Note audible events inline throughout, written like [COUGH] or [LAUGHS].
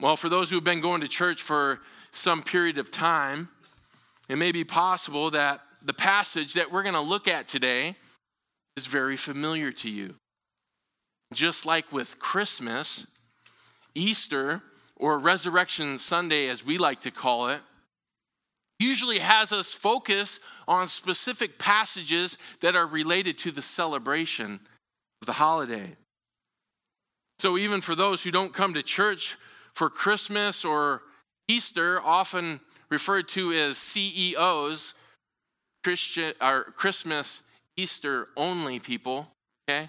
Well, for those who have been going to church for some period of time, it may be possible that the passage that we're going to look at today is very familiar to you. Just like with Christmas, Easter, or Resurrection Sunday, as we like to call it, usually has us focus on specific passages that are related to the celebration of the holiday. So, even for those who don't come to church for Christmas or Easter, often referred to as CEOs, Christian or Christmas, Easter only people, okay?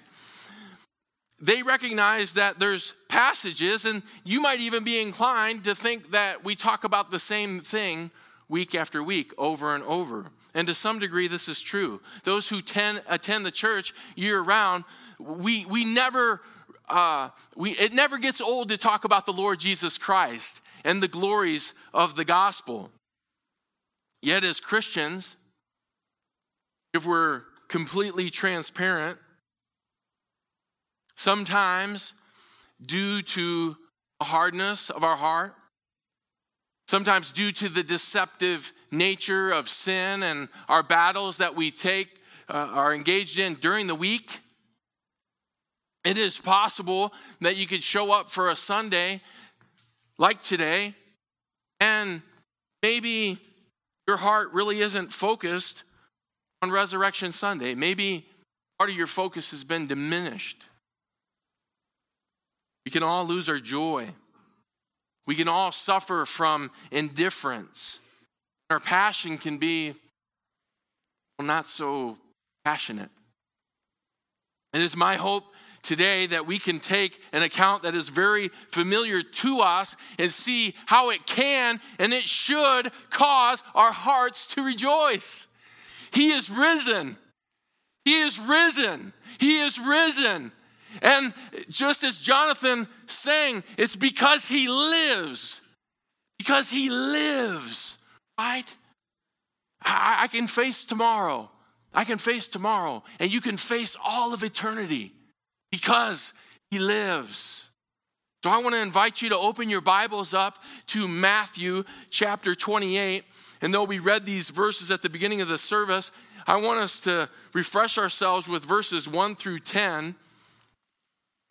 They recognize that there's passages, and you might even be inclined to think that we talk about the same thing week after week, over and over. And to some degree, this is true. Those who tend, attend the church year round, we, we never, uh, we, it never gets old to talk about the Lord Jesus Christ and the glories of the gospel. Yet, as Christians, if we're completely transparent, sometimes due to the hardness of our heart, sometimes due to the deceptive nature of sin and our battles that we take, uh, are engaged in during the week, it is possible that you could show up for a Sunday like today, and maybe your heart really isn't focused on Resurrection Sunday. Maybe part of your focus has been diminished. We can all lose our joy. We can all suffer from indifference. Our passion can be well, not so passionate. And It is my hope today that we can take an account that is very familiar to us and see how it can and it should cause our hearts to rejoice. He is risen. He is risen. He is risen. And just as Jonathan sang, it's because he lives. Because he lives, right? I, I can face tomorrow. I can face tomorrow. And you can face all of eternity because he lives. So I want to invite you to open your Bibles up to Matthew chapter 28. And though we read these verses at the beginning of the service, I want us to refresh ourselves with verses 1 through 10.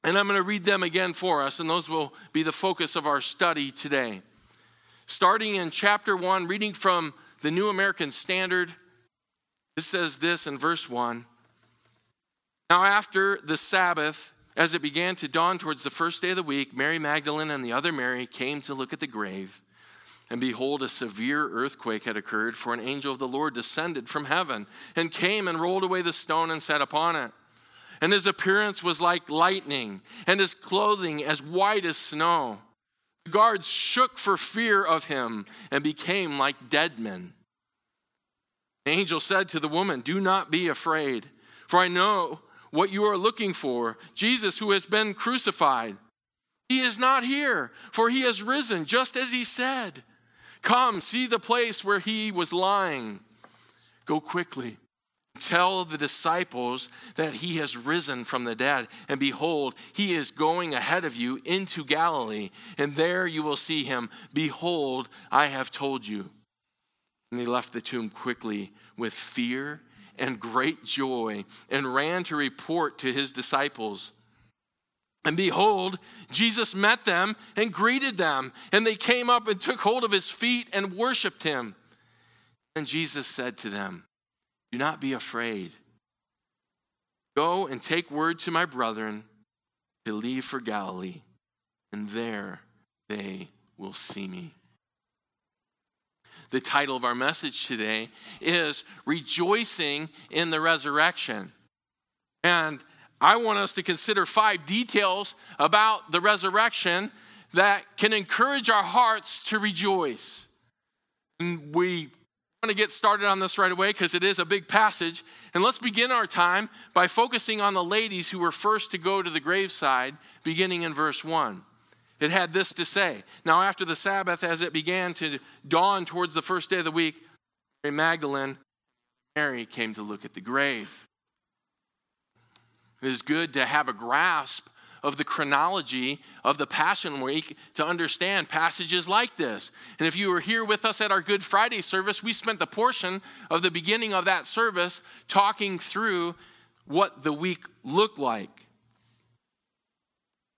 And I'm going to read them again for us, and those will be the focus of our study today. Starting in chapter 1, reading from the New American Standard, it says this in verse 1 now, after the Sabbath, as it began to dawn towards the first day of the week, Mary Magdalene and the other Mary came to look at the grave. And behold, a severe earthquake had occurred, for an angel of the Lord descended from heaven and came and rolled away the stone and sat upon it. And his appearance was like lightning, and his clothing as white as snow. The guards shook for fear of him and became like dead men. The angel said to the woman, Do not be afraid, for I know what you are looking for Jesus, who has been crucified. He is not here, for he has risen, just as he said. Come, see the place where he was lying. Go quickly. Tell the disciples that he has risen from the dead. And behold, he is going ahead of you into Galilee, and there you will see him. Behold, I have told you. And they left the tomb quickly with fear and great joy and ran to report to his disciples. And behold, Jesus met them and greeted them, and they came up and took hold of his feet and worshiped him. And Jesus said to them, Do not be afraid. Go and take word to my brethren to leave for Galilee, and there they will see me the title of our message today is Rejoicing in the Resurrection. And I want us to consider five details about the resurrection that can encourage our hearts to rejoice. And we want to get started on this right away because it is a big passage. And let's begin our time by focusing on the ladies who were first to go to the graveside, beginning in verse 1. It had this to say Now, after the Sabbath, as it began to dawn towards the first day of the week, Mary Magdalene, Mary came to look at the grave. It is good to have a grasp of the chronology of the Passion Week to understand passages like this. And if you were here with us at our Good Friday service, we spent the portion of the beginning of that service talking through what the week looked like.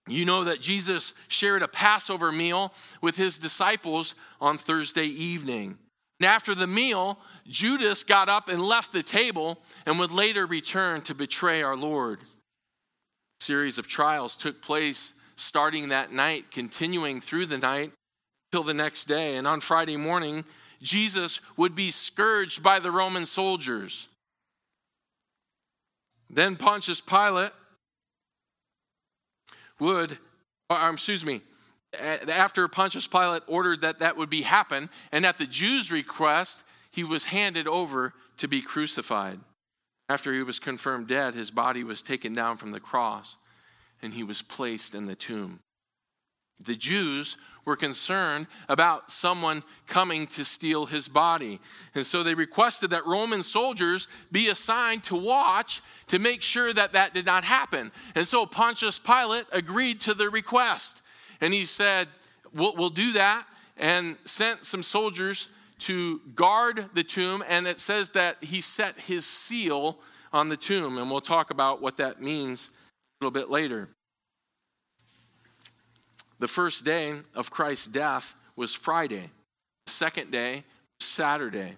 You know that Jesus shared a Passover meal with his disciples on Thursday evening. And after the meal, Judas got up and left the table and would later return to betray our Lord. A series of trials took place starting that night, continuing through the night till the next day. And on Friday morning, Jesus would be scourged by the Roman soldiers. Then Pontius Pilate would, or, excuse me, after Pontius Pilate ordered that that would be happen, and at the Jews' request, he was handed over to be crucified. After he was confirmed dead, his body was taken down from the cross, and he was placed in the tomb. The Jews were concerned about someone coming to steal his body. And so they requested that Roman soldiers be assigned to watch to make sure that that did not happen. And so Pontius Pilate agreed to the request. And he said, We'll, we'll do that, and sent some soldiers to guard the tomb. And it says that he set his seal on the tomb. And we'll talk about what that means a little bit later. The first day of Christ's death was Friday. The second day Saturday,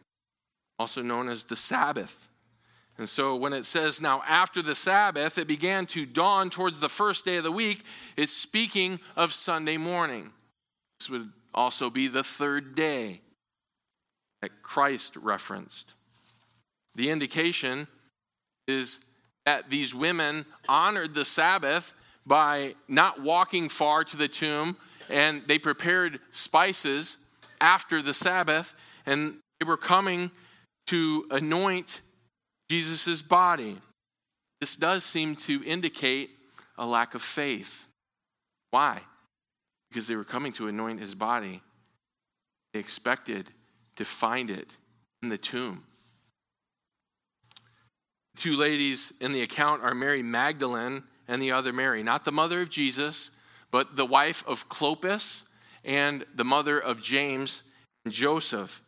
also known as the Sabbath. And so when it says, now after the Sabbath, it began to dawn towards the first day of the week, it's speaking of Sunday morning. This would also be the third day that Christ referenced. The indication is that these women honored the Sabbath by not walking far to the tomb, and they prepared spices after the Sabbath, and they were coming to anoint Jesus' body. This does seem to indicate a lack of faith. Why? Because they were coming to anoint his body. They expected to find it in the tomb. Two ladies in the account are Mary Magdalene and the other Mary, not the mother of Jesus, but the wife of Clopas and the mother of James and Joseph,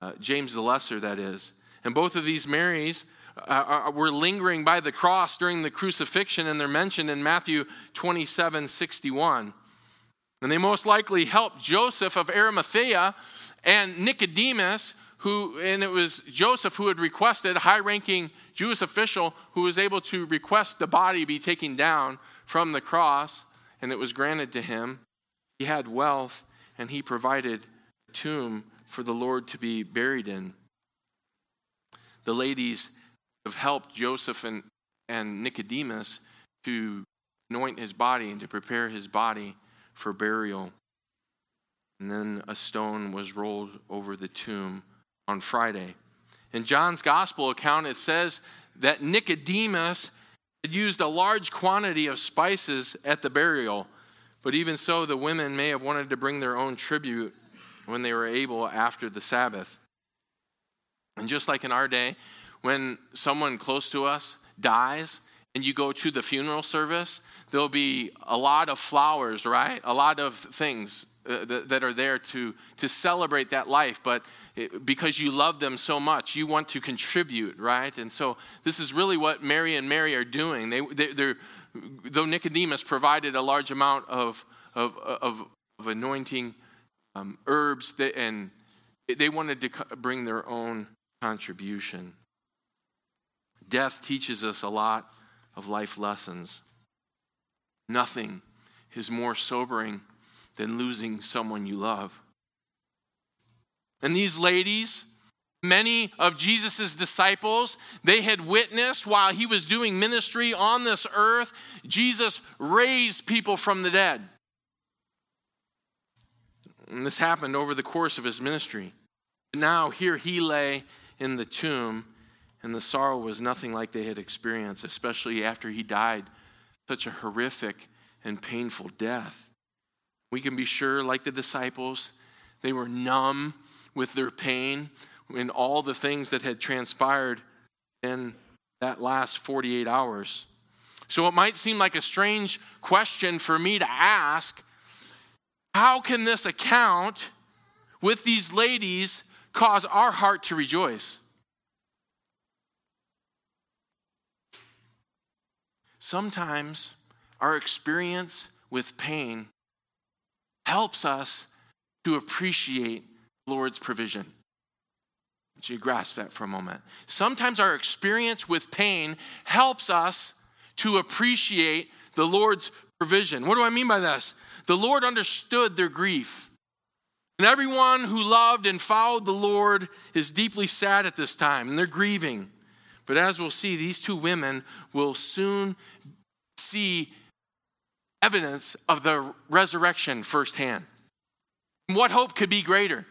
uh, James the Lesser, that is. And both of these Marys uh, were lingering by the cross during the crucifixion, and they're mentioned in Matthew 27 61. And they most likely helped Joseph of Arimathea and Nicodemus, who, and it was Joseph who had requested, a high ranking Jewish official, who was able to request the body be taken down from the cross, and it was granted to him. He had wealth, and he provided a tomb for the Lord to be buried in the ladies have helped Joseph and, and Nicodemus to anoint his body and to prepare his body for burial. And then a stone was rolled over the tomb on Friday. In John's gospel account, it says that Nicodemus had used a large quantity of spices at the burial. But even so, the women may have wanted to bring their own tribute when they were able after the Sabbath. And just like in our day, when someone close to us dies and you go to the funeral service, there'll be a lot of flowers, right? A lot of things uh, that, that, are there to, to celebrate that life. But it, because you love them so much, you want to contribute, right? And so this is really what Mary and Mary are doing. They, they, they're, though Nicodemus provided a large amount of, of, of, of anointing um, herbs that, and they wanted to bring their own contribution. Death teaches us a lot of life lessons. Nothing is more sobering than losing someone you love. And these ladies, many of Jesus' disciples, they had witnessed while he was doing ministry on this earth, Jesus raised people from the dead. And this happened over the course of his ministry. Now, here he lay in the tomb, and the sorrow was nothing like they had experienced, especially after he died such a horrific and painful death. We can be sure, like the disciples, they were numb with their pain and all the things that had transpired in that last 48 hours. So it might seem like a strange question for me to ask. How can this account with these ladies cause our heart to rejoice? Sometimes our experience with pain helps us to appreciate the Lord's provision. Would you grasp that for a moment? Sometimes our experience with pain helps us to appreciate the Lord's provision. What do I mean by this? The Lord understood their grief. And everyone who loved and followed the Lord is deeply sad at this time, and they're grieving. But as we'll see, these two women will soon see evidence of the resurrection firsthand. What hope could be greater?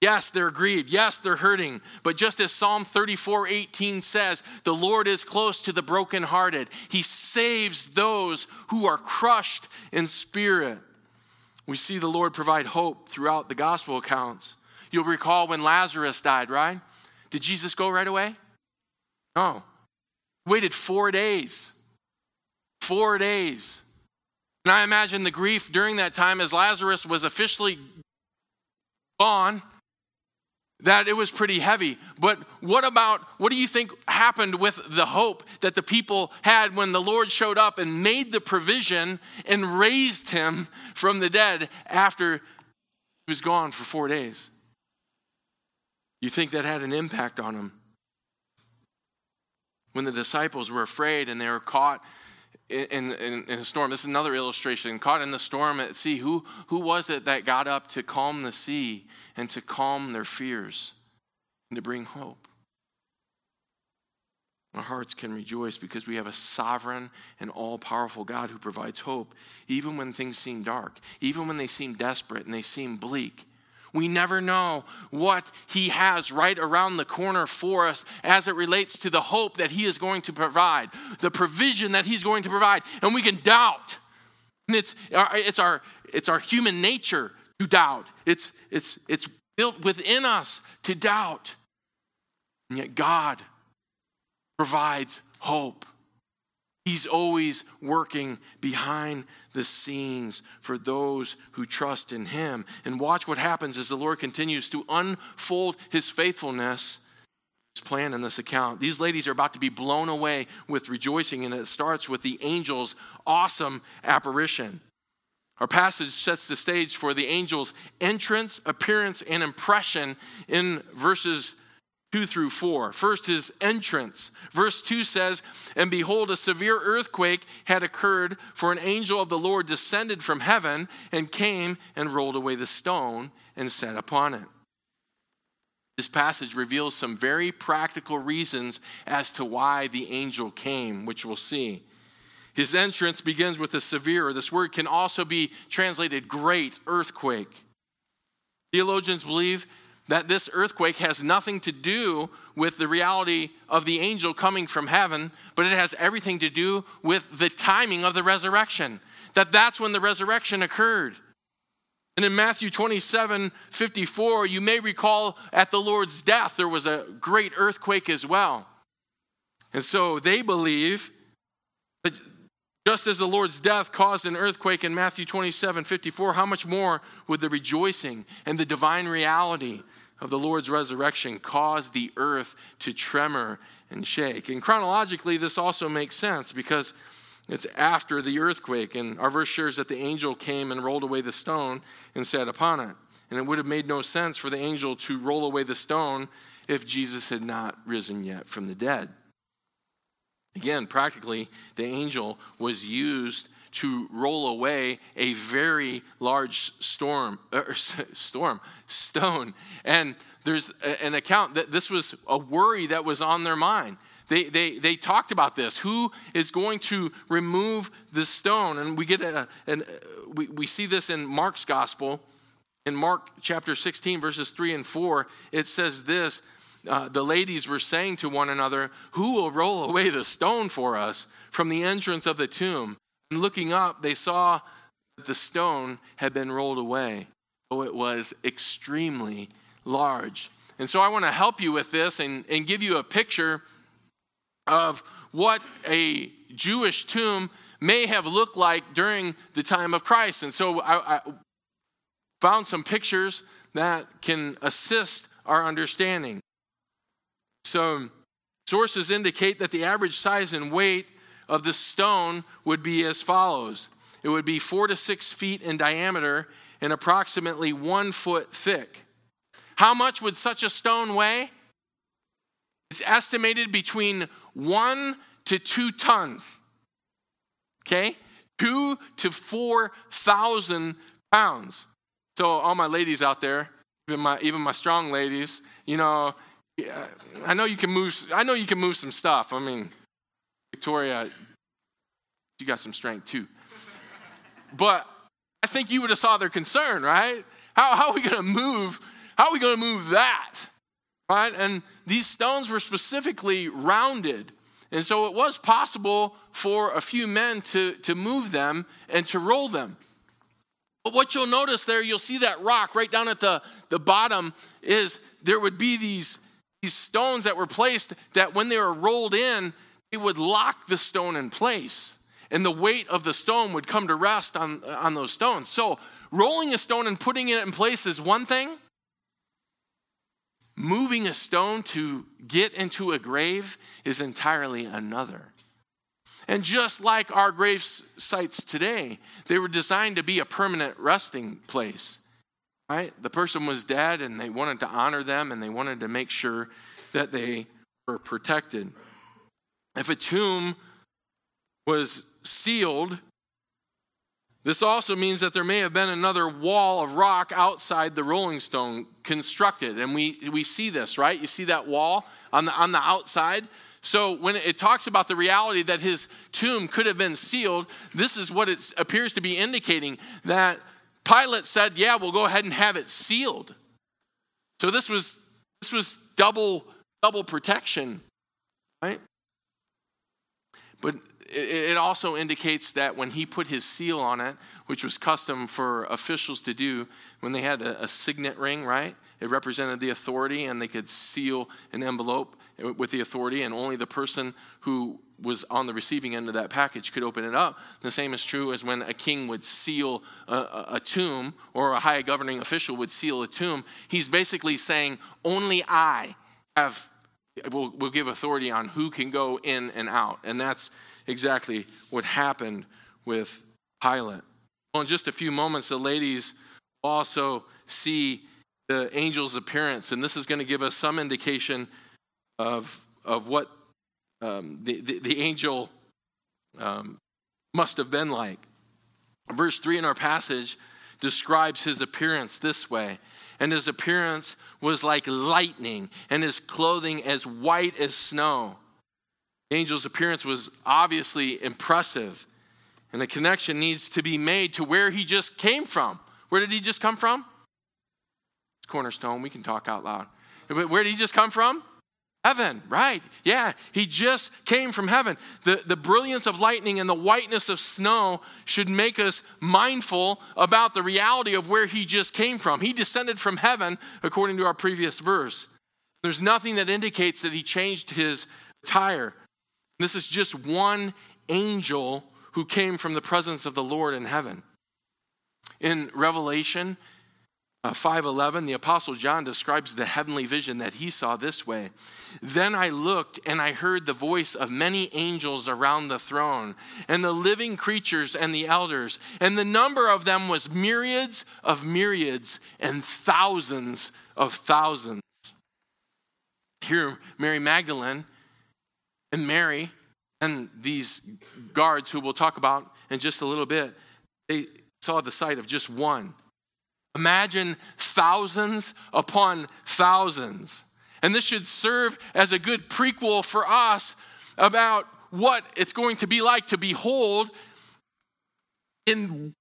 Yes, they're grieved. Yes, they're hurting. But just as Psalm 34 18 says, the Lord is close to the brokenhearted. He saves those who are crushed in spirit. We see the Lord provide hope throughout the gospel accounts. You'll recall when Lazarus died, right? Did Jesus go right away? No. Waited four days. Four days. And I imagine the grief during that time as Lazarus was officially gone that it was pretty heavy. But what about, what do you think happened with the hope that the people had when the Lord showed up and made the provision and raised him from the dead after he was gone for four days? You think that had an impact on him? When the disciples were afraid and they were caught in, in, in, a storm. This is another illustration. Caught in the storm at sea, who, who was it that got up to calm the sea and to calm their fears and to bring hope? Our hearts can rejoice because we have a sovereign and all powerful God who provides hope, even when things seem dark, even when they seem desperate and they seem bleak. We never know what He has right around the corner for us as it relates to the hope that He is going to provide, the provision that He's going to provide. And we can doubt. And it's, uh, it's, our, it's our human nature to doubt, it's, it's, it's built within us to doubt. And yet God provides hope. He's always working behind the scenes for those who trust in Him. And watch what happens as the Lord continues to unfold His faithfulness, His plan in this account. These ladies are about to be blown away with rejoicing, and it starts with the angel's awesome apparition. Our passage sets the stage for the angel's entrance, appearance, and impression in verses 2 through 4. First is entrance. Verse 2 says, And behold, a severe earthquake had occurred, for an angel of the Lord descended from heaven and came and rolled away the stone and sat upon it. This passage reveals some very practical reasons as to why the angel came, which we'll see. His entrance begins with a severe, this word can also be translated great earthquake. Theologians believe that this earthquake has nothing to do with the reality of the angel coming from heaven, but it has everything to do with the timing of the resurrection. That that's when the resurrection occurred. And in Matthew 27 54, you may recall at the Lord's death, there was a great earthquake as well. And so they believe that just as the Lord's death caused an earthquake in Matthew 27 54, how much more would the rejoicing and the divine reality of the Lord's resurrection caused the earth to tremor and shake? And chronologically, this also makes sense because it's after the earthquake. And our verse shares that the angel came and rolled away the stone and sat upon it. And it would have made no sense for the angel to roll away the stone if Jesus had not risen yet from the dead. Again, practically, the angel was used to roll away a very large storm, [LAUGHS] er, storm, stone. And there's an account that this was a worry that was on their mind. They, they, they talked about this. Who is going to remove the stone? And we get a, an, we, we see this in Mark's gospel. In Mark chapter 16, verses 3 and 4, it says this uh, the ladies were saying to one another, Who will roll away the stone for us from the entrance of the tomb? And looking up, they saw that the stone had been rolled away. Oh, it was extremely large. And so I want to help you with this and, and give you a picture of what a Jewish tomb may have looked like during the time of Christ. And so I, I found some pictures that can assist our understanding. So, sources indicate that the average size and weight of the stone would be as follows it would be four to six feet in diameter and approximately one foot thick. How much would such a stone weigh? It's estimated between one to two tons. Okay? Two to four thousand pounds. So, all my ladies out there, even my, even my strong ladies, you know, I know you can move. I know you can move some stuff. I mean, Victoria, you got some strength too. But I think you would have saw their concern, right? How, how are we going to move? How are we going to move that? Right? And these stones were specifically rounded. And so it was possible for a few men to, to move them and to roll them. But what you'll notice there, you'll see that rock right down at the, the bottom, is there would be these, these stones that were placed that when they were rolled in, they would lock the stone in place and the weight of the stone would come to rest on, on those stones. So, rolling a stone and putting it in place is one thing. Moving a stone to get into a grave is entirely another. And just like our grave sites today, they were designed to be a permanent resting place. Right? The person was dead and they wanted to honor them and they wanted to make sure that they were protected. If a tomb was sealed, this also means that there may have been another wall of rock outside the rolling stone constructed. And we, we see this, right? You see that wall on the, on the outside? So when it talks about the reality that his tomb could have been sealed, this is what it appears to be indicating that Pilate said, "Yeah, we'll go ahead and have it sealed." So this was this was double double protection, right? But it also indicates that when he put his seal on it, which was custom for officials to do when they had a, a, signet ring, right? It represented the authority, and they could seal an envelope with the authority, and only the person who was on the receiving end of that package could open it up. The same is true as when a king would seal a, a, a tomb, or a high governing official would seal a tomb. He's basically saying, Only I have will, will give authority on who can go in and out. And that's exactly what happened with Pilate. Well, in just a few moments, the ladies also see the angel's appearance, and this is going to give us some indication of, of what um, the, the, the, angel um, must have been like. Verse 3 in our passage describes his appearance this way and his appearance was like lightning, and his clothing as white as snow. The angel's appearance was obviously impressive, and the connection needs to be made to where he just came from. Where did he just come from? Cornerstone. We can talk out loud. Where did he just come from? Heaven, right. Yeah, he just came from heaven. The, the brilliance of lightning and the whiteness of snow should make us mindful about the reality of where he just came from. He descended from heaven, according to our previous verse. There's nothing that indicates that he changed his attire. This is just one angel who came from the presence of the Lord in heaven. In Revelation, uh, 5:11 the apostle John describes the heavenly vision that he saw this way. Then I looked and I heard the voice of many angels around the throne and the living creatures and the elders and the number of them was myriads of myriads and thousands of thousands. Here Mary Magdalene and Mary and these guards who we'll talk about in just a little bit they saw the sight of just one Imagine thousands upon thousands. And this should serve as a good prequel for us about what it's going to be like to behold in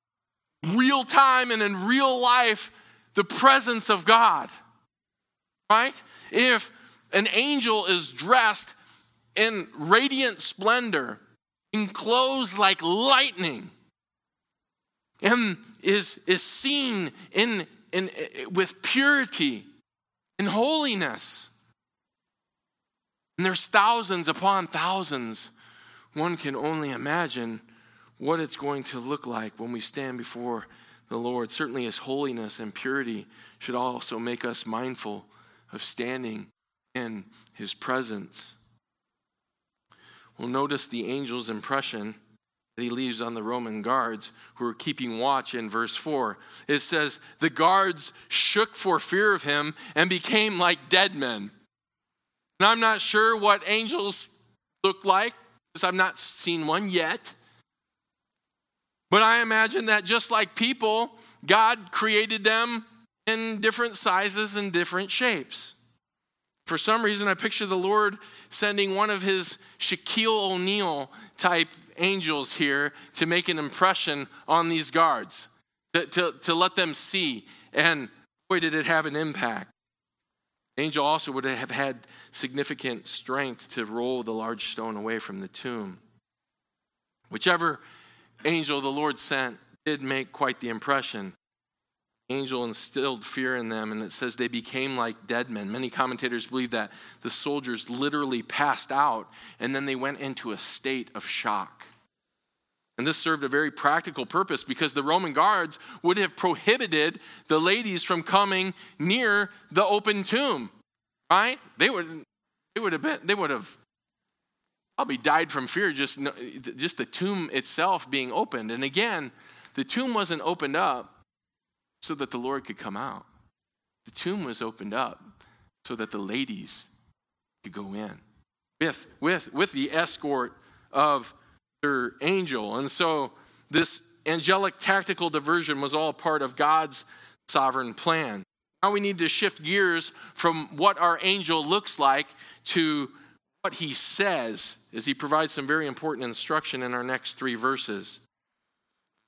real time and in real life the presence of God. Right? If an angel is dressed in radiant splendor, enclosed like lightning, and is, is seen in, in, with purity and holiness. And there's thousands upon thousands. One can only imagine what it's going to look like when we stand before the Lord. Certainly, His holiness and purity should also make us mindful of standing in His presence. We'll notice the angel's impression that he leaves on the Roman guards who are keeping watch in verse 4. It says, The guards shook for fear of him and became like dead men. And I'm not sure what angels look like because I've not seen one yet. But I imagine that just like people, God created them in different sizes and different shapes. For some reason, I picture the Lord sending one of his Shaquille O'Neal type angels here to make an impression on these guards, to, to, to let them see. And boy, did it have an impact. angel also would have had significant strength to roll the large stone away from the tomb. Whichever angel the Lord sent did make quite the impression angel instilled fear in them, and it says they became like dead men. Many commentators believe that the soldiers literally passed out and then they went into a state of shock. And this served a very practical purpose because the Roman guards would have prohibited the ladies from coming near the open tomb. Right? They would they would have been they would have probably died from fear just just the tomb itself being opened. And again, the tomb wasn't opened up so that the Lord could come out. The tomb was opened up so that the ladies could go in with, with, with the escort of angel. And so this angelic tactical diversion was all part of God's sovereign plan. Now we need to shift gears from what our angel looks like to what he says as he provides some very important instruction in our next three verses.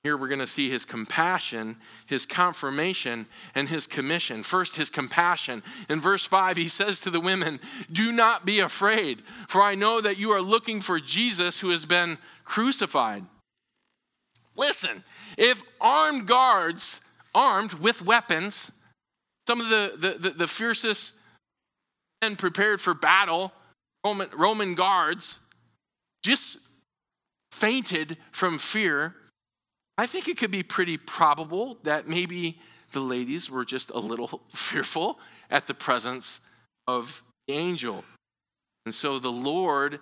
Here we're going to see his compassion, his confirmation, and his commission. First, his compassion. In verse 5, he says to the women, Do not be afraid, for I know that you are looking for Jesus who has been crucified. Listen, if armed guards, armed with weapons, some of the, the, the, the fiercest men prepared for battle, Roman, Roman guards, just fainted from fear I think it could be pretty probable that maybe the ladies were just a little [LAUGHS] fearful at the presence of the angel. And so the Lord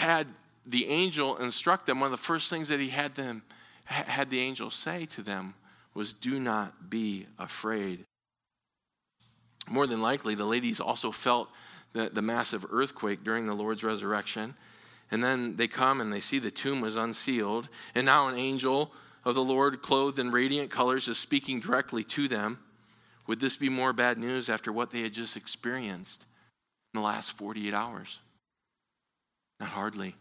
had the angel instruct them. One of the first things that he had them had the angel say to them was, Do not be afraid. More than likely, the ladies also felt the, the massive earthquake during the Lord's resurrection. And then they come and they see the tomb was unsealed. And now an angel of the Lord, clothed in radiant colors, is speaking directly to them. Would this be more bad news after what they had just experienced in the last 48 hours? Not hardly.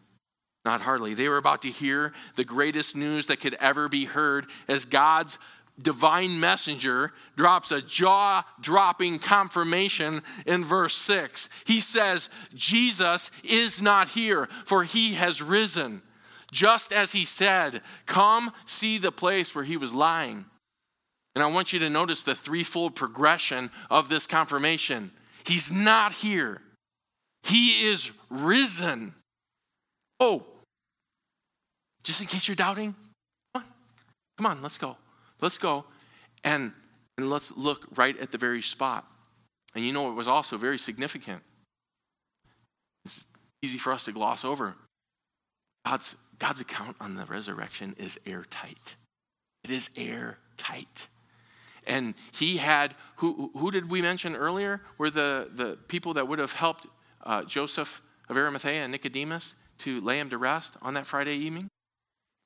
Not hardly. They were about to hear the greatest news that could ever be heard as God's divine messenger drops a jaw dropping confirmation in verse 6. He says, Jesus is not here, for he has risen. Just as he said, Come see the place where he was lying. And I want you to notice the threefold progression of this confirmation. He's not here, he is risen. Oh, just in case you're doubting, come on, come on let's go. Let's go and, and let's look right at the very spot. And you know, it was also very significant. It's easy for us to gloss over. God's, God's account on the resurrection is airtight. It is airtight. And he had, who, who did we mention earlier? Were the, the people that would have helped uh, Joseph of Arimathea and Nicodemus to lay him to rest on that Friday evening?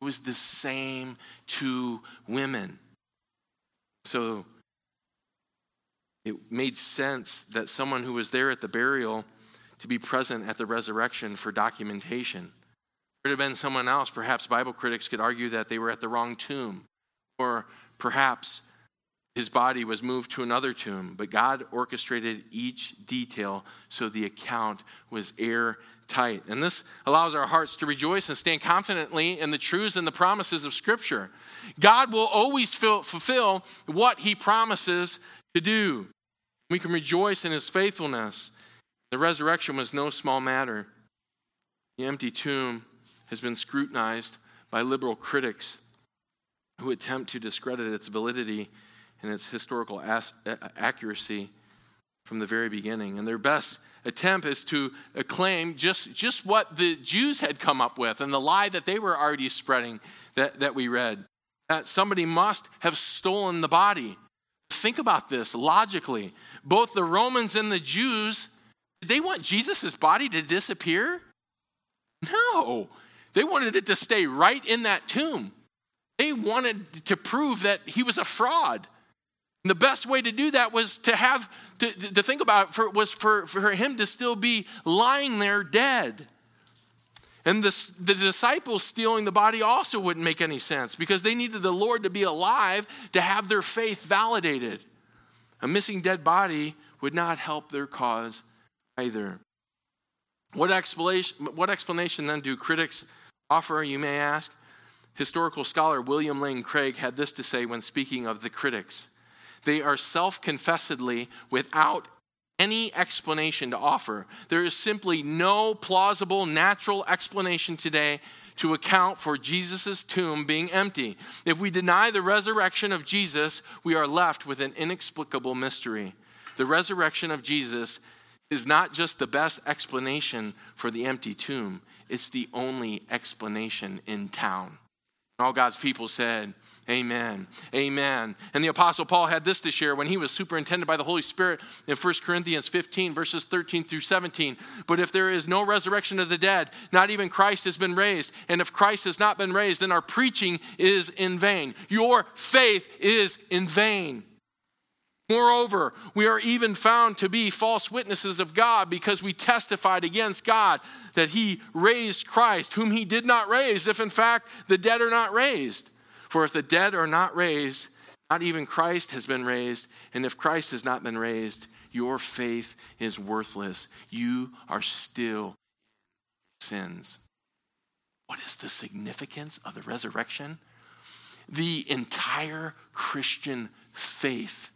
It was the same two women. So it made sense that someone who was there at the burial to be present at the resurrection for documentation. It would have been someone else. Perhaps Bible critics could argue that they were at the wrong tomb, or perhaps his body was moved to another tomb. But God orchestrated each detail so the account was airtight. And this allows our hearts to rejoice and stand confidently in the truths and the promises of Scripture. God will always fulfill what He promises to do. We can rejoice in His faithfulness. The resurrection was no small matter. The empty tomb has been scrutinized by liberal critics who attempt to discredit its validity and its historical as- accuracy from the very beginning. And their best attempt is to claim just, just what the Jews had come up with and the lie that they were already spreading that, that we read that somebody must have stolen the body. Think about this logically. Both the Romans and the Jews, did they want Jesus' body to disappear? No. They wanted it to stay right in that tomb. They wanted to prove that he was a fraud. And the best way to do that was to have, to, to think about it, for, was for, for him to still be lying there dead. And the, the disciples stealing the body also wouldn't make any sense because they needed the Lord to be alive to have their faith validated. A missing dead body would not help their cause either. What explanation, what explanation then do critics offer, you may ask? Historical scholar William Lane Craig had this to say when speaking of the critics. They are self confessedly without any explanation to offer. There is simply no plausible natural explanation today to account for Jesus' tomb being empty. If we deny the resurrection of Jesus, we are left with an inexplicable mystery. The resurrection of Jesus is not just the best explanation for the empty tomb, it's the only explanation in town. All God's people said, Amen. Amen. And the Apostle Paul had this to share when he was superintended by the Holy Spirit in 1 Corinthians 15, verses 13 through 17. But if there is no resurrection of the dead, not even Christ has been raised. And if Christ has not been raised, then our preaching is in vain. Your faith is in vain. Moreover, we are even found to be false witnesses of God because we testified against God that he raised Christ, whom he did not raise, if in fact the dead are not raised. For if the dead are not raised, not even Christ has been raised. And if Christ has not been raised, your faith is worthless. You are still sins. What is the significance of the resurrection? The entire Christian faith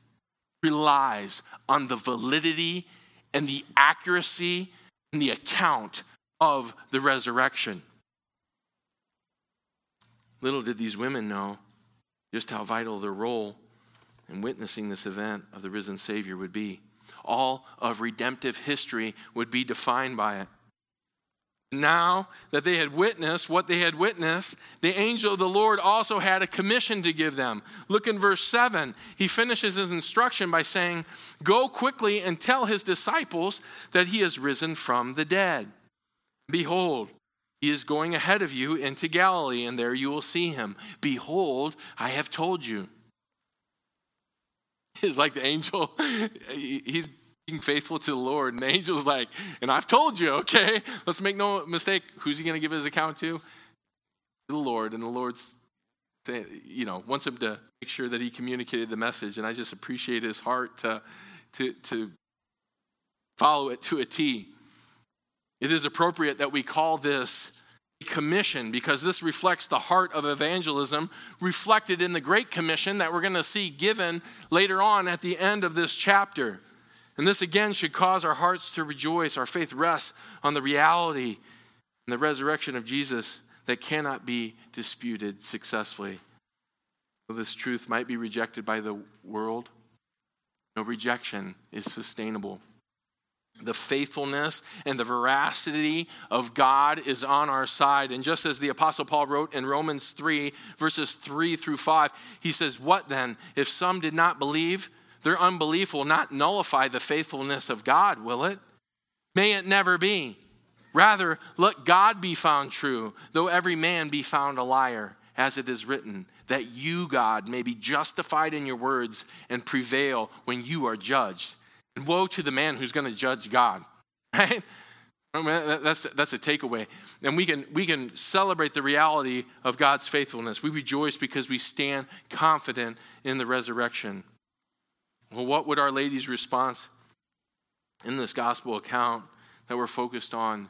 relies on the validity and the accuracy and the account of the resurrection. Little did these women know just how vital their role in witnessing this event of the risen Savior would be. All of redemptive history would be defined by it. Now that they had witnessed what they had witnessed, the angel of the Lord also had a commission to give them. Look in verse 7. He finishes his instruction by saying, Go quickly and tell his disciples that he has risen from the dead. Behold, he is going ahead of you into Galilee, and there you will see him. Behold, I have told you. [LAUGHS] It's like the angel, [LAUGHS] he's being faithful to the Lord. And the angel's like, and I've told you, okay? Let's make no mistake. Who's he going to give his account to? The Lord. And the Lord's, you know, wants him to make sure that he communicated the message. And I just appreciate his heart to, to, to follow it to a T. It is appropriate that we call this commission because this reflects the heart of evangelism reflected in the Great Commission that we're going to see given later on at the end of this chapter. And this again should cause our hearts to rejoice. Our faith rests on the reality and the resurrection of Jesus that cannot be disputed successfully. Though this truth might be rejected by the world, no rejection is sustainable. The faithfulness and the veracity of God is on our side. And just as the Apostle Paul wrote in Romans 3, verses 3 through 5, he says, What then? If some did not believe, their unbelief will not nullify the faithfulness of God, will it? May it never be. Rather, let God be found true, though every man be found a liar, as it is written, that you, God, may be justified in your words and prevail when you are judged. And woe to the man who's going to judge God, [LAUGHS] right? That's, that's a takeaway. And we can, we can celebrate the reality of God's faithfulness. We rejoice because we stand confident in the resurrection. Well, what would Our Lady's response in this gospel account that we're focused on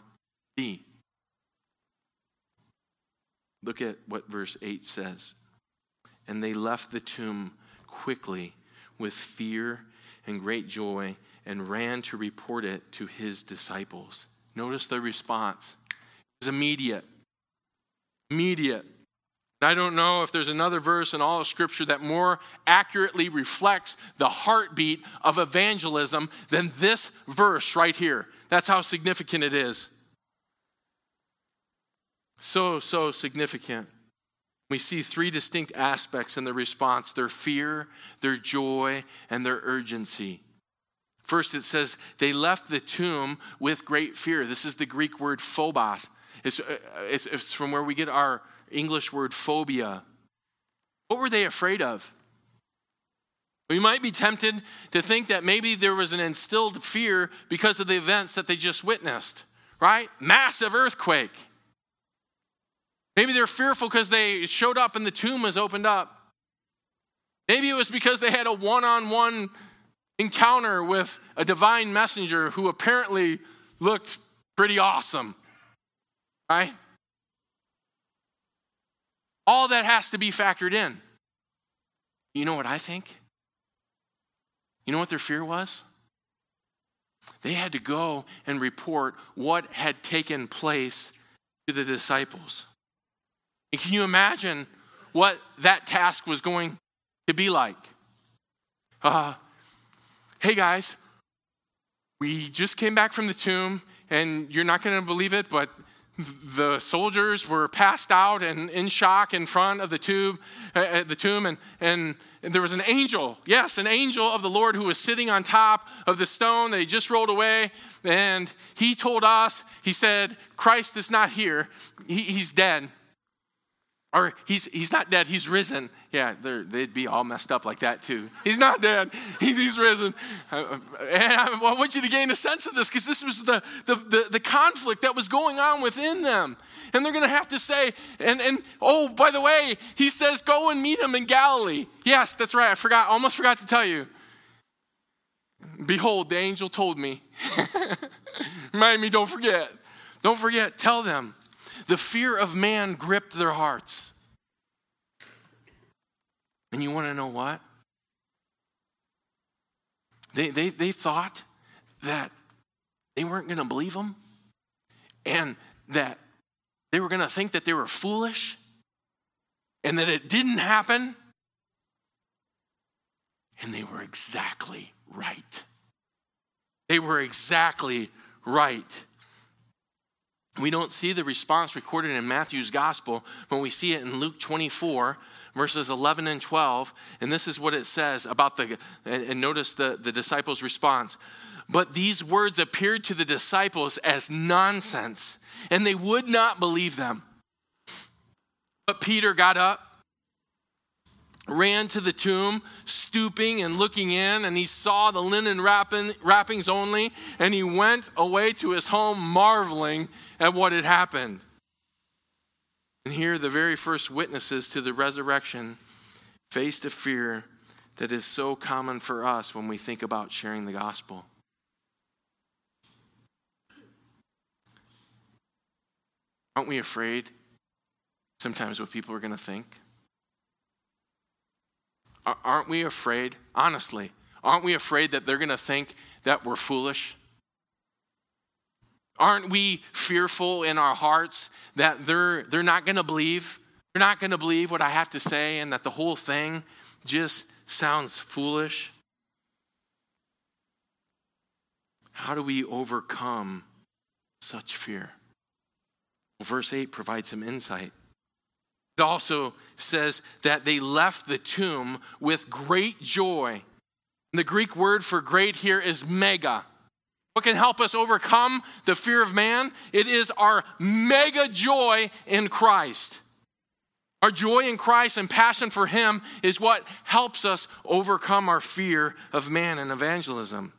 be? Look at what verse 8 says. And they left the tomb quickly with fear and great joy and ran to report it to his disciples. Notice the response. It was immediate. Immediate. I don't know if there's another verse in all of Scripture that more accurately reflects the heartbeat of evangelism than this verse right here. That's how significant it is. So, so significant. We see three distinct aspects in the response their fear, their joy, and their urgency. First, it says they left the tomb with great fear. This is the Greek word phobos. It's, uh, it's, it's from where we get our English word phobia. What were they afraid of? We might be tempted to think that maybe there was an instilled fear because of the events that they just witnessed, right? Massive earthquake. Maybe they're fearful because they showed up and the tomb was opened up. Maybe it was because they had a one on one encounter with a divine messenger who apparently looked pretty awesome. Right? All that has to be factored in. You know what I think? You know what their fear was? They had to go and report what had taken place to the disciples. And can you imagine what that task was going to be like? Uh, hey guys, we just came back from the tomb, and you're not going to believe it, but the soldiers were passed out and in shock in front of the tomb, uh, the tomb, and, and, and there was an angel, yes, an angel of the Lord who was sitting on top of the stone that he just rolled away, and he told us, he said, Christ is not here, he, he's dead. Or he's, he's not dead, he's risen. Yeah, they'd be all messed up like that too. He's not dead, [LAUGHS] he's, he's risen. Uh, and I want you to gain a sense of this because this was the, the, the, the, conflict that was going on within them. And they're going to have to say, and, and oh, by the way, he says, go and meet him in Galilee. Yes, that's right, I forgot, almost forgot to tell you. Behold, the angel told me. [LAUGHS] Remind me, don't forget. Don't forget, tell them. The fear of man gripped their hearts. And you want to know what? They, they, they thought that they weren't going to believe them and that they were going to think that they were foolish and that it didn't happen. And they were exactly right. They were exactly right. We don't see the response recorded in Matthew's gospel but we see it in Luke 24, verses 11 and 12. And this is what it says about the, and notice the, the disciples' response. But these words appeared to the disciples as nonsense, and they would not believe them. But Peter got up ran to the tomb, stooping and looking in, and he saw the linen wrapping, wrappings only, and he went away to his home marveling at what had happened. And here, the very first witnesses to the resurrection faced a fear that is so common for us when we think about sharing the gospel. Aren't we afraid sometimes what people are going to think? Aren't we afraid, honestly, aren't we afraid that they're going to think that we're foolish? Aren't we fearful in our hearts that they're, they're not going to believe? They're not going to believe what I have to say and that the whole thing just sounds foolish? How do we overcome such fear? Well, verse 8 provides some insight. It also says that they left the tomb with great joy. the Greek word for great here is mega. What can help us overcome the fear of man? It is our mega joy in Christ. Our joy in Christ and passion for Him is what helps us overcome our fear of man and evangelism.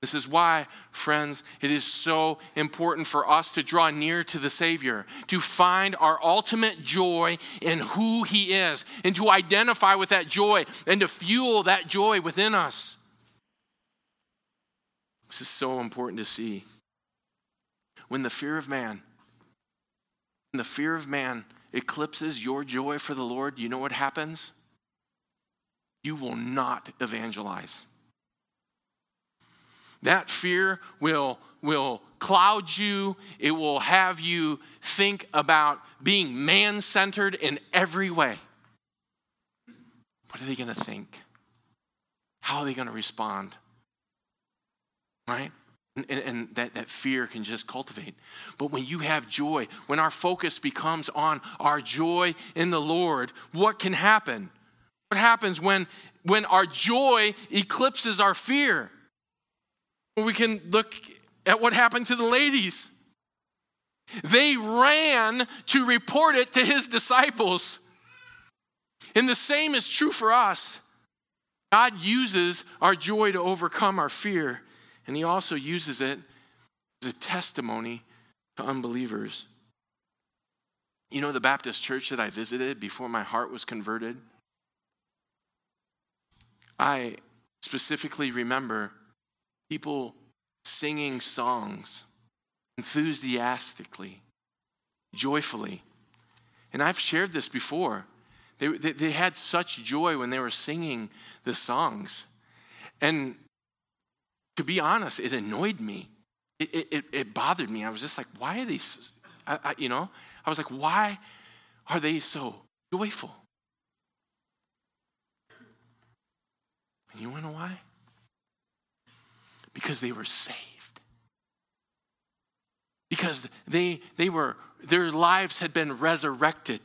This is why, friends, it is so important for us to draw near to the Savior, to find our ultimate joy in who He is, and to identify with that joy and to fuel that joy within us. This is so important to see. When the fear of man, when the fear of man eclipses your joy for the Lord, you know what happens? you will not evangelize. That fear will, will cloud you. It will have you think about being man centered in every way. What are they going to think? How are they going to respond? Right? And, and, that, that fear can just cultivate. But when you have joy, when our focus becomes on our joy in the Lord, what can happen? What happens when, when our joy eclipses our fear? We can look at what happened to the ladies. They ran to report it to his disciples. And the same is true for us. God uses our joy to overcome our fear, and he also uses it as a testimony to unbelievers. You know, the Baptist church that I visited before my heart was converted? I specifically remember people singing songs enthusiastically, joyfully. And I've shared this before. They, they, they, had such joy when they were singing the songs. And to be honest, it annoyed me. It, it, it bothered me. I was just like, why are they, I, I, you know, I was like, why are they so joyful? And you want to know why? Because they were saved. Because they, they were, their lives had been resurrected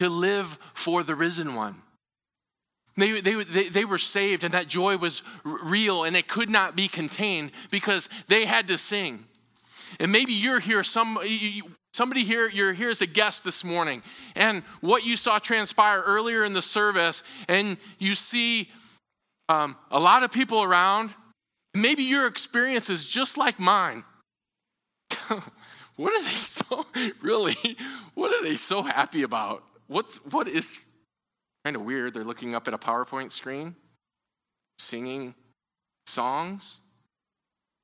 to live for the risen one. They, they, they, they, were saved, and that joy was real, and it could not be contained because they had to sing. And maybe you're here, some, somebody here, you're here as a guest this morning, and what you saw transpire earlier in the service, and you see um, a lot of people around, maybe your experience is just like mine. [LAUGHS] what are they so, [LAUGHS] really, what are they so happy about? What's what is kind of weird? They're looking up at a PowerPoint screen, singing songs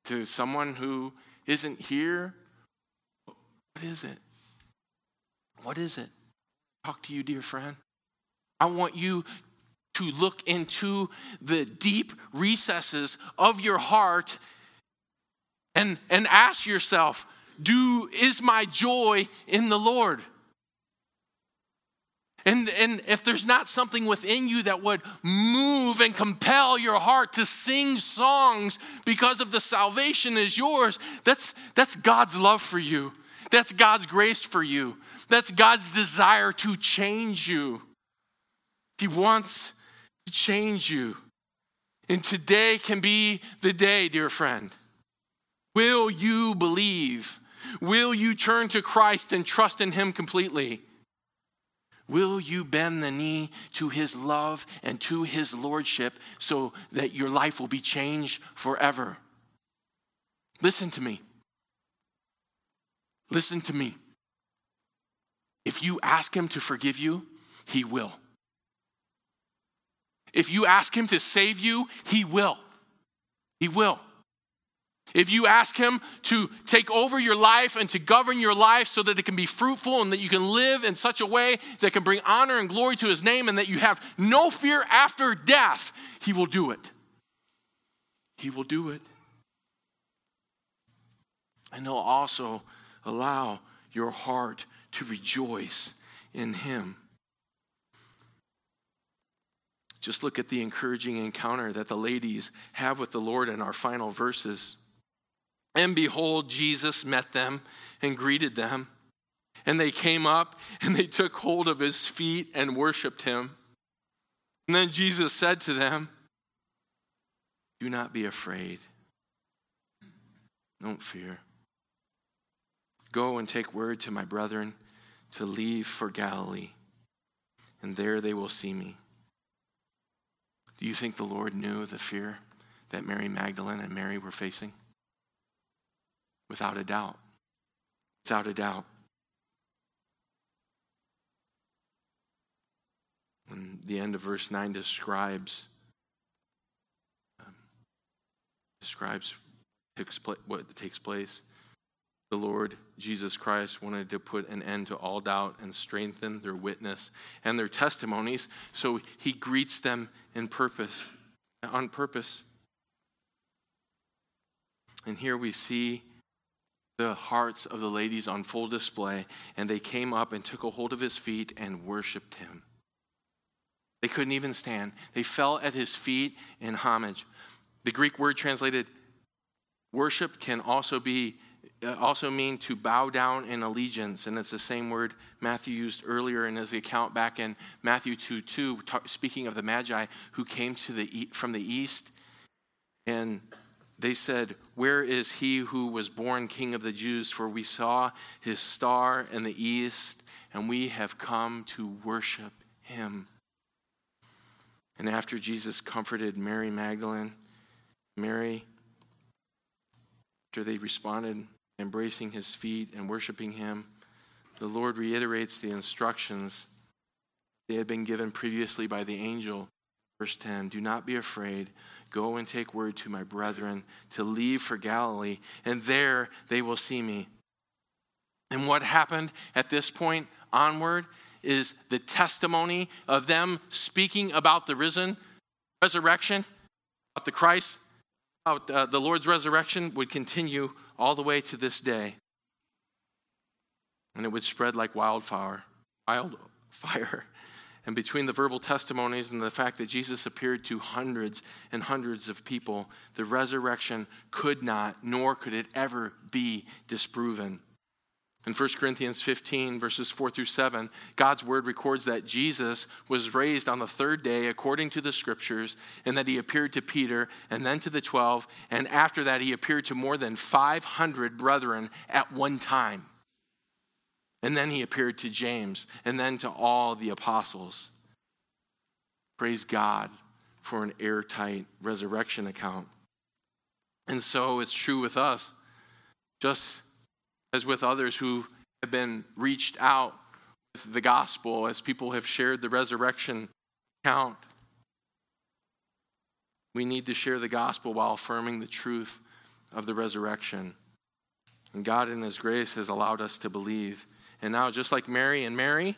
to someone who isn't here. What is it? What is it? Talk to you, dear friend. I want you to look into the deep recesses of your heart and, and ask yourself, do is my joy in the Lord? And, and if there's not something within you that would move and compel your heart to sing songs because of the salvation is yours, that's, that's God's love for you. That's God's grace for you. That's God's desire to change you. He wants to change you. And today can be the day, dear friend. Will you believe? Will you turn to Christ and trust in Him completely? Will you bend the knee to his love and to his lordship so that your life will be changed forever? Listen to me. Listen to me. If you ask him to forgive you, he will. If you ask him to save you, he will. He will. If you ask Him to take over your life and to govern your life so that it can be fruitful and that you can live in such a way that can bring honor and glory to His name and that you have no fear after death, He will do it. He will do it. And He'll also allow your heart to rejoice in Him. Just look at the encouraging encounter that the ladies have with the Lord in our final verses. And behold, Jesus met them and greeted them. And they came up and they took hold of his feet and worshiped him. And then Jesus said to them, Do not be afraid. Don't fear. Go and take word to my brethren to leave for Galilee, and there they will see me. Do you think the Lord knew the fear that Mary Magdalene and Mary were facing? Without a doubt. Without a doubt. And the end of verse 9 describes um, describes what takes place. The Lord Jesus Christ wanted to put an end to all doubt and strengthen their witness and their testimonies. So he greets them in purpose, on purpose. And here we see the hearts of the ladies on full display, and they came up and took a hold of his feet and worshiped him. They couldn't even stand. They fell at his feet in homage. The Greek word translated worship can also be Uh, also mean to bow down in allegiance, and it's the same word Matthew used earlier in his account back in Matthew 2 2, talk, speaking of the Magi who came to the, from the east. And they said, Where is he who was born king of the Jews? For we saw his star in the east, and we have come to worship him. And after Jesus comforted Mary Magdalene, Mary, after they responded, embracing his feet and worshiping him, the Lord reiterates the instructions they had been given previously by the angel. Verse 10 Do not be afraid. Go and take word to my brethren to leave for Galilee, and there they will see me. And what happened at this point onward is the testimony of them speaking about the risen resurrection, about the Christ, about uh, the Lord's resurrection would continue all the way to this day. And it would spread like wildfire, wildfire. And between the verbal testimonies and the fact that Jesus appeared to hundreds and hundreds of people, the resurrection could not, nor could it ever be disproven. In 1 Corinthians 15, verses 4 through 7, God's word records that Jesus was raised on the third day according to the scriptures, and that he appeared to Peter and then to the 12, and after that, he appeared to more than 500 brethren at one time. And then he appeared to James, and then to all the apostles. Praise God for an airtight resurrection account. And so it's true with us. Just as with others who have been reached out with the gospel, as people have shared the resurrection account. We need to share the gospel while affirming the truth of the resurrection. And God, in His grace, has allowed us to believe. And now, just like Mary and Mary,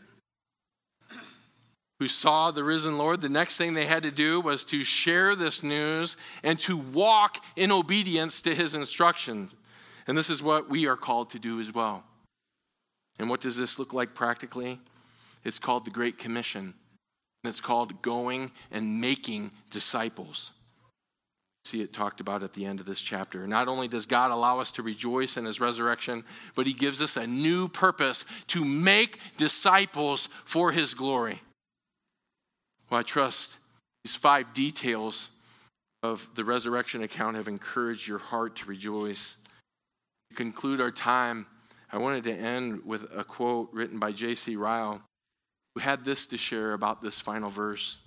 who saw the risen Lord, the next thing they had to do was to share this news and to walk in obedience to His instructions. And this is what we are called to do as well. And what does this look like practically? It's called the Great Commission. And it's called going and making disciples. See it talked about at the end of this chapter. Not only does God allow us to rejoice in his resurrection, but he gives us a new purpose to make disciples for his glory. Well, I trust these five details of the resurrection account have encouraged your heart to rejoice conclude our time, I wanted to end with a quote written by J.C. Ryle, who had this to share about this final verse.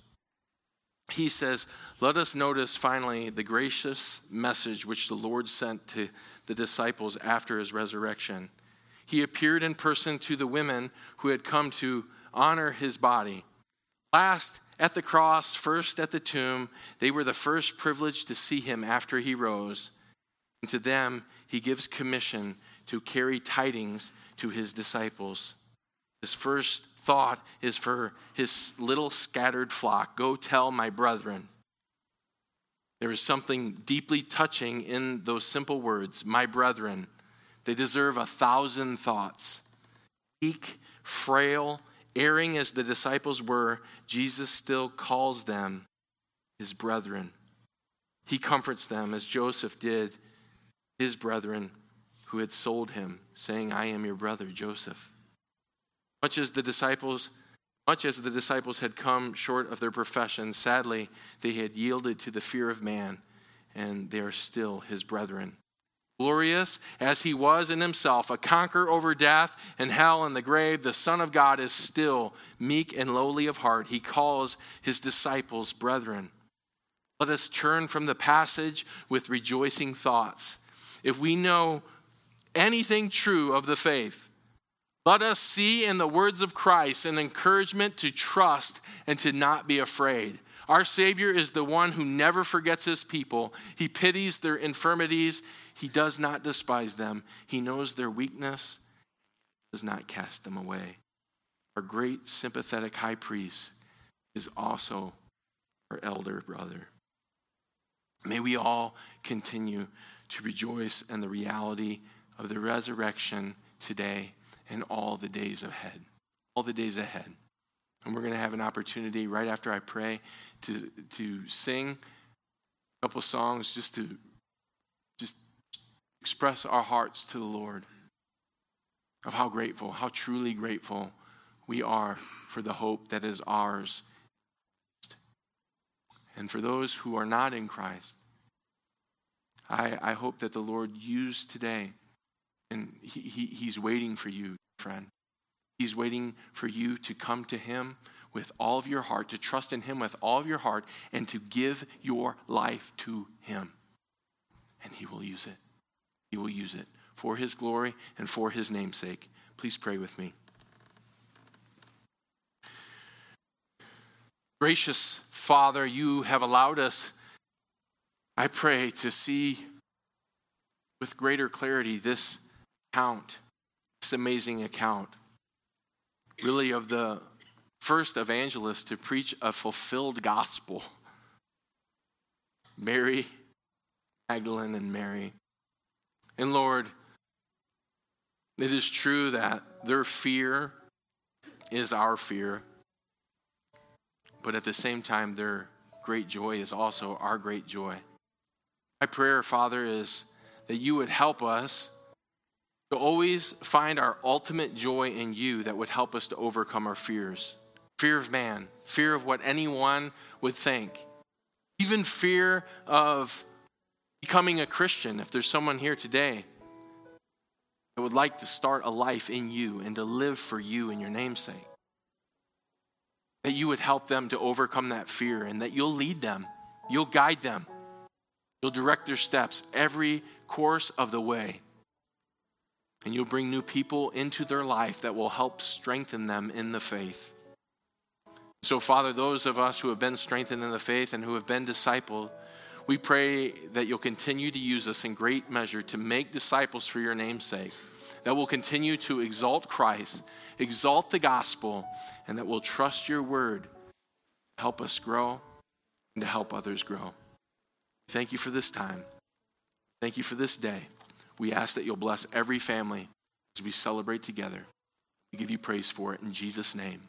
He says, Let us notice finally the gracious message which the Lord sent to the disciples after his resurrection. He appeared in person to the women who had come to honor his body. Last at the cross, first at the tomb, they were the first privileged to see him after he rose. And to them, he gives commission to carry tidings to his disciples. His first thought is for his little scattered flock go tell my brethren. There is something deeply touching in those simple words, my brethren. They deserve a thousand thoughts. Weak, frail, erring as the disciples were, Jesus still calls them his brethren. He comforts them as Joseph did his brethren who had sold him, saying, I am your brother, Joseph. Much as the disciples much as the disciples had come short of their profession, sadly, they had yielded to the fear of man, and they are still his brethren. Glorious as he was in himself, a conqueror over death and hell and the grave, the Son of God is still meek and lowly of heart. He calls his disciples brethren. Let us turn from the passage with rejoicing thoughts if we know anything true of the faith, Let us see in the words of Christ an encouragement to trust and to not be afraid. Our Savior is the one who never forgets his people. He pities their infirmities. He does not despise them. He knows their weakness, does not cast them away. Our great sympathetic high priest is also our elder brother. May we all continue to rejoice in the reality of the resurrection today and all the days ahead. All the days ahead. And we're going to have an opportunity right after I pray to, to sing a couple songs just to just express our hearts to the Lord of how grateful, how truly grateful we are for the hope that is ours. And for those who are not in Christ, I, I hope that the Lord used today, and he, he, He's waiting for you, friend. He's waiting for you to come to Him with all of your heart, to trust in Him with all of your heart, and to give your life to Him. And He will use it. He will use it for His glory and for His namesake. Please pray with me. Gracious Father, you have allowed us, I pray, to see with greater clarity this account, this amazing account, really of the first evangelist to preach a fulfilled gospel. Mary, Magdalene, and Mary. And Lord, it is true that their fear is our fear. But at the same time, their great joy is also our great joy. My prayer, Father, is that you would help us to always find our ultimate joy in you that would help us to overcome our fears fear of man, fear of what anyone would think, even fear of becoming a Christian. If there's someone here today that would like to start a life in you and to live for you in your namesake that you would help them to overcome that fear and that you'll lead them, you'll guide them, you'll direct their steps every course of the way. And you'll bring new people into their life that will help strengthen them in the faith. So, Father, those of us who have been strengthened in the faith and who have been discipled, we pray that you'll continue to use us in great measure to make disciples for your name's sake, that will continue to exalt Christ exalt the gospel, and that we'll trust your word to help us grow and to help others grow. Thank you for this time. Thank you for this day. We ask that you'll bless every family as we celebrate together. We give you praise for it in Jesus' name.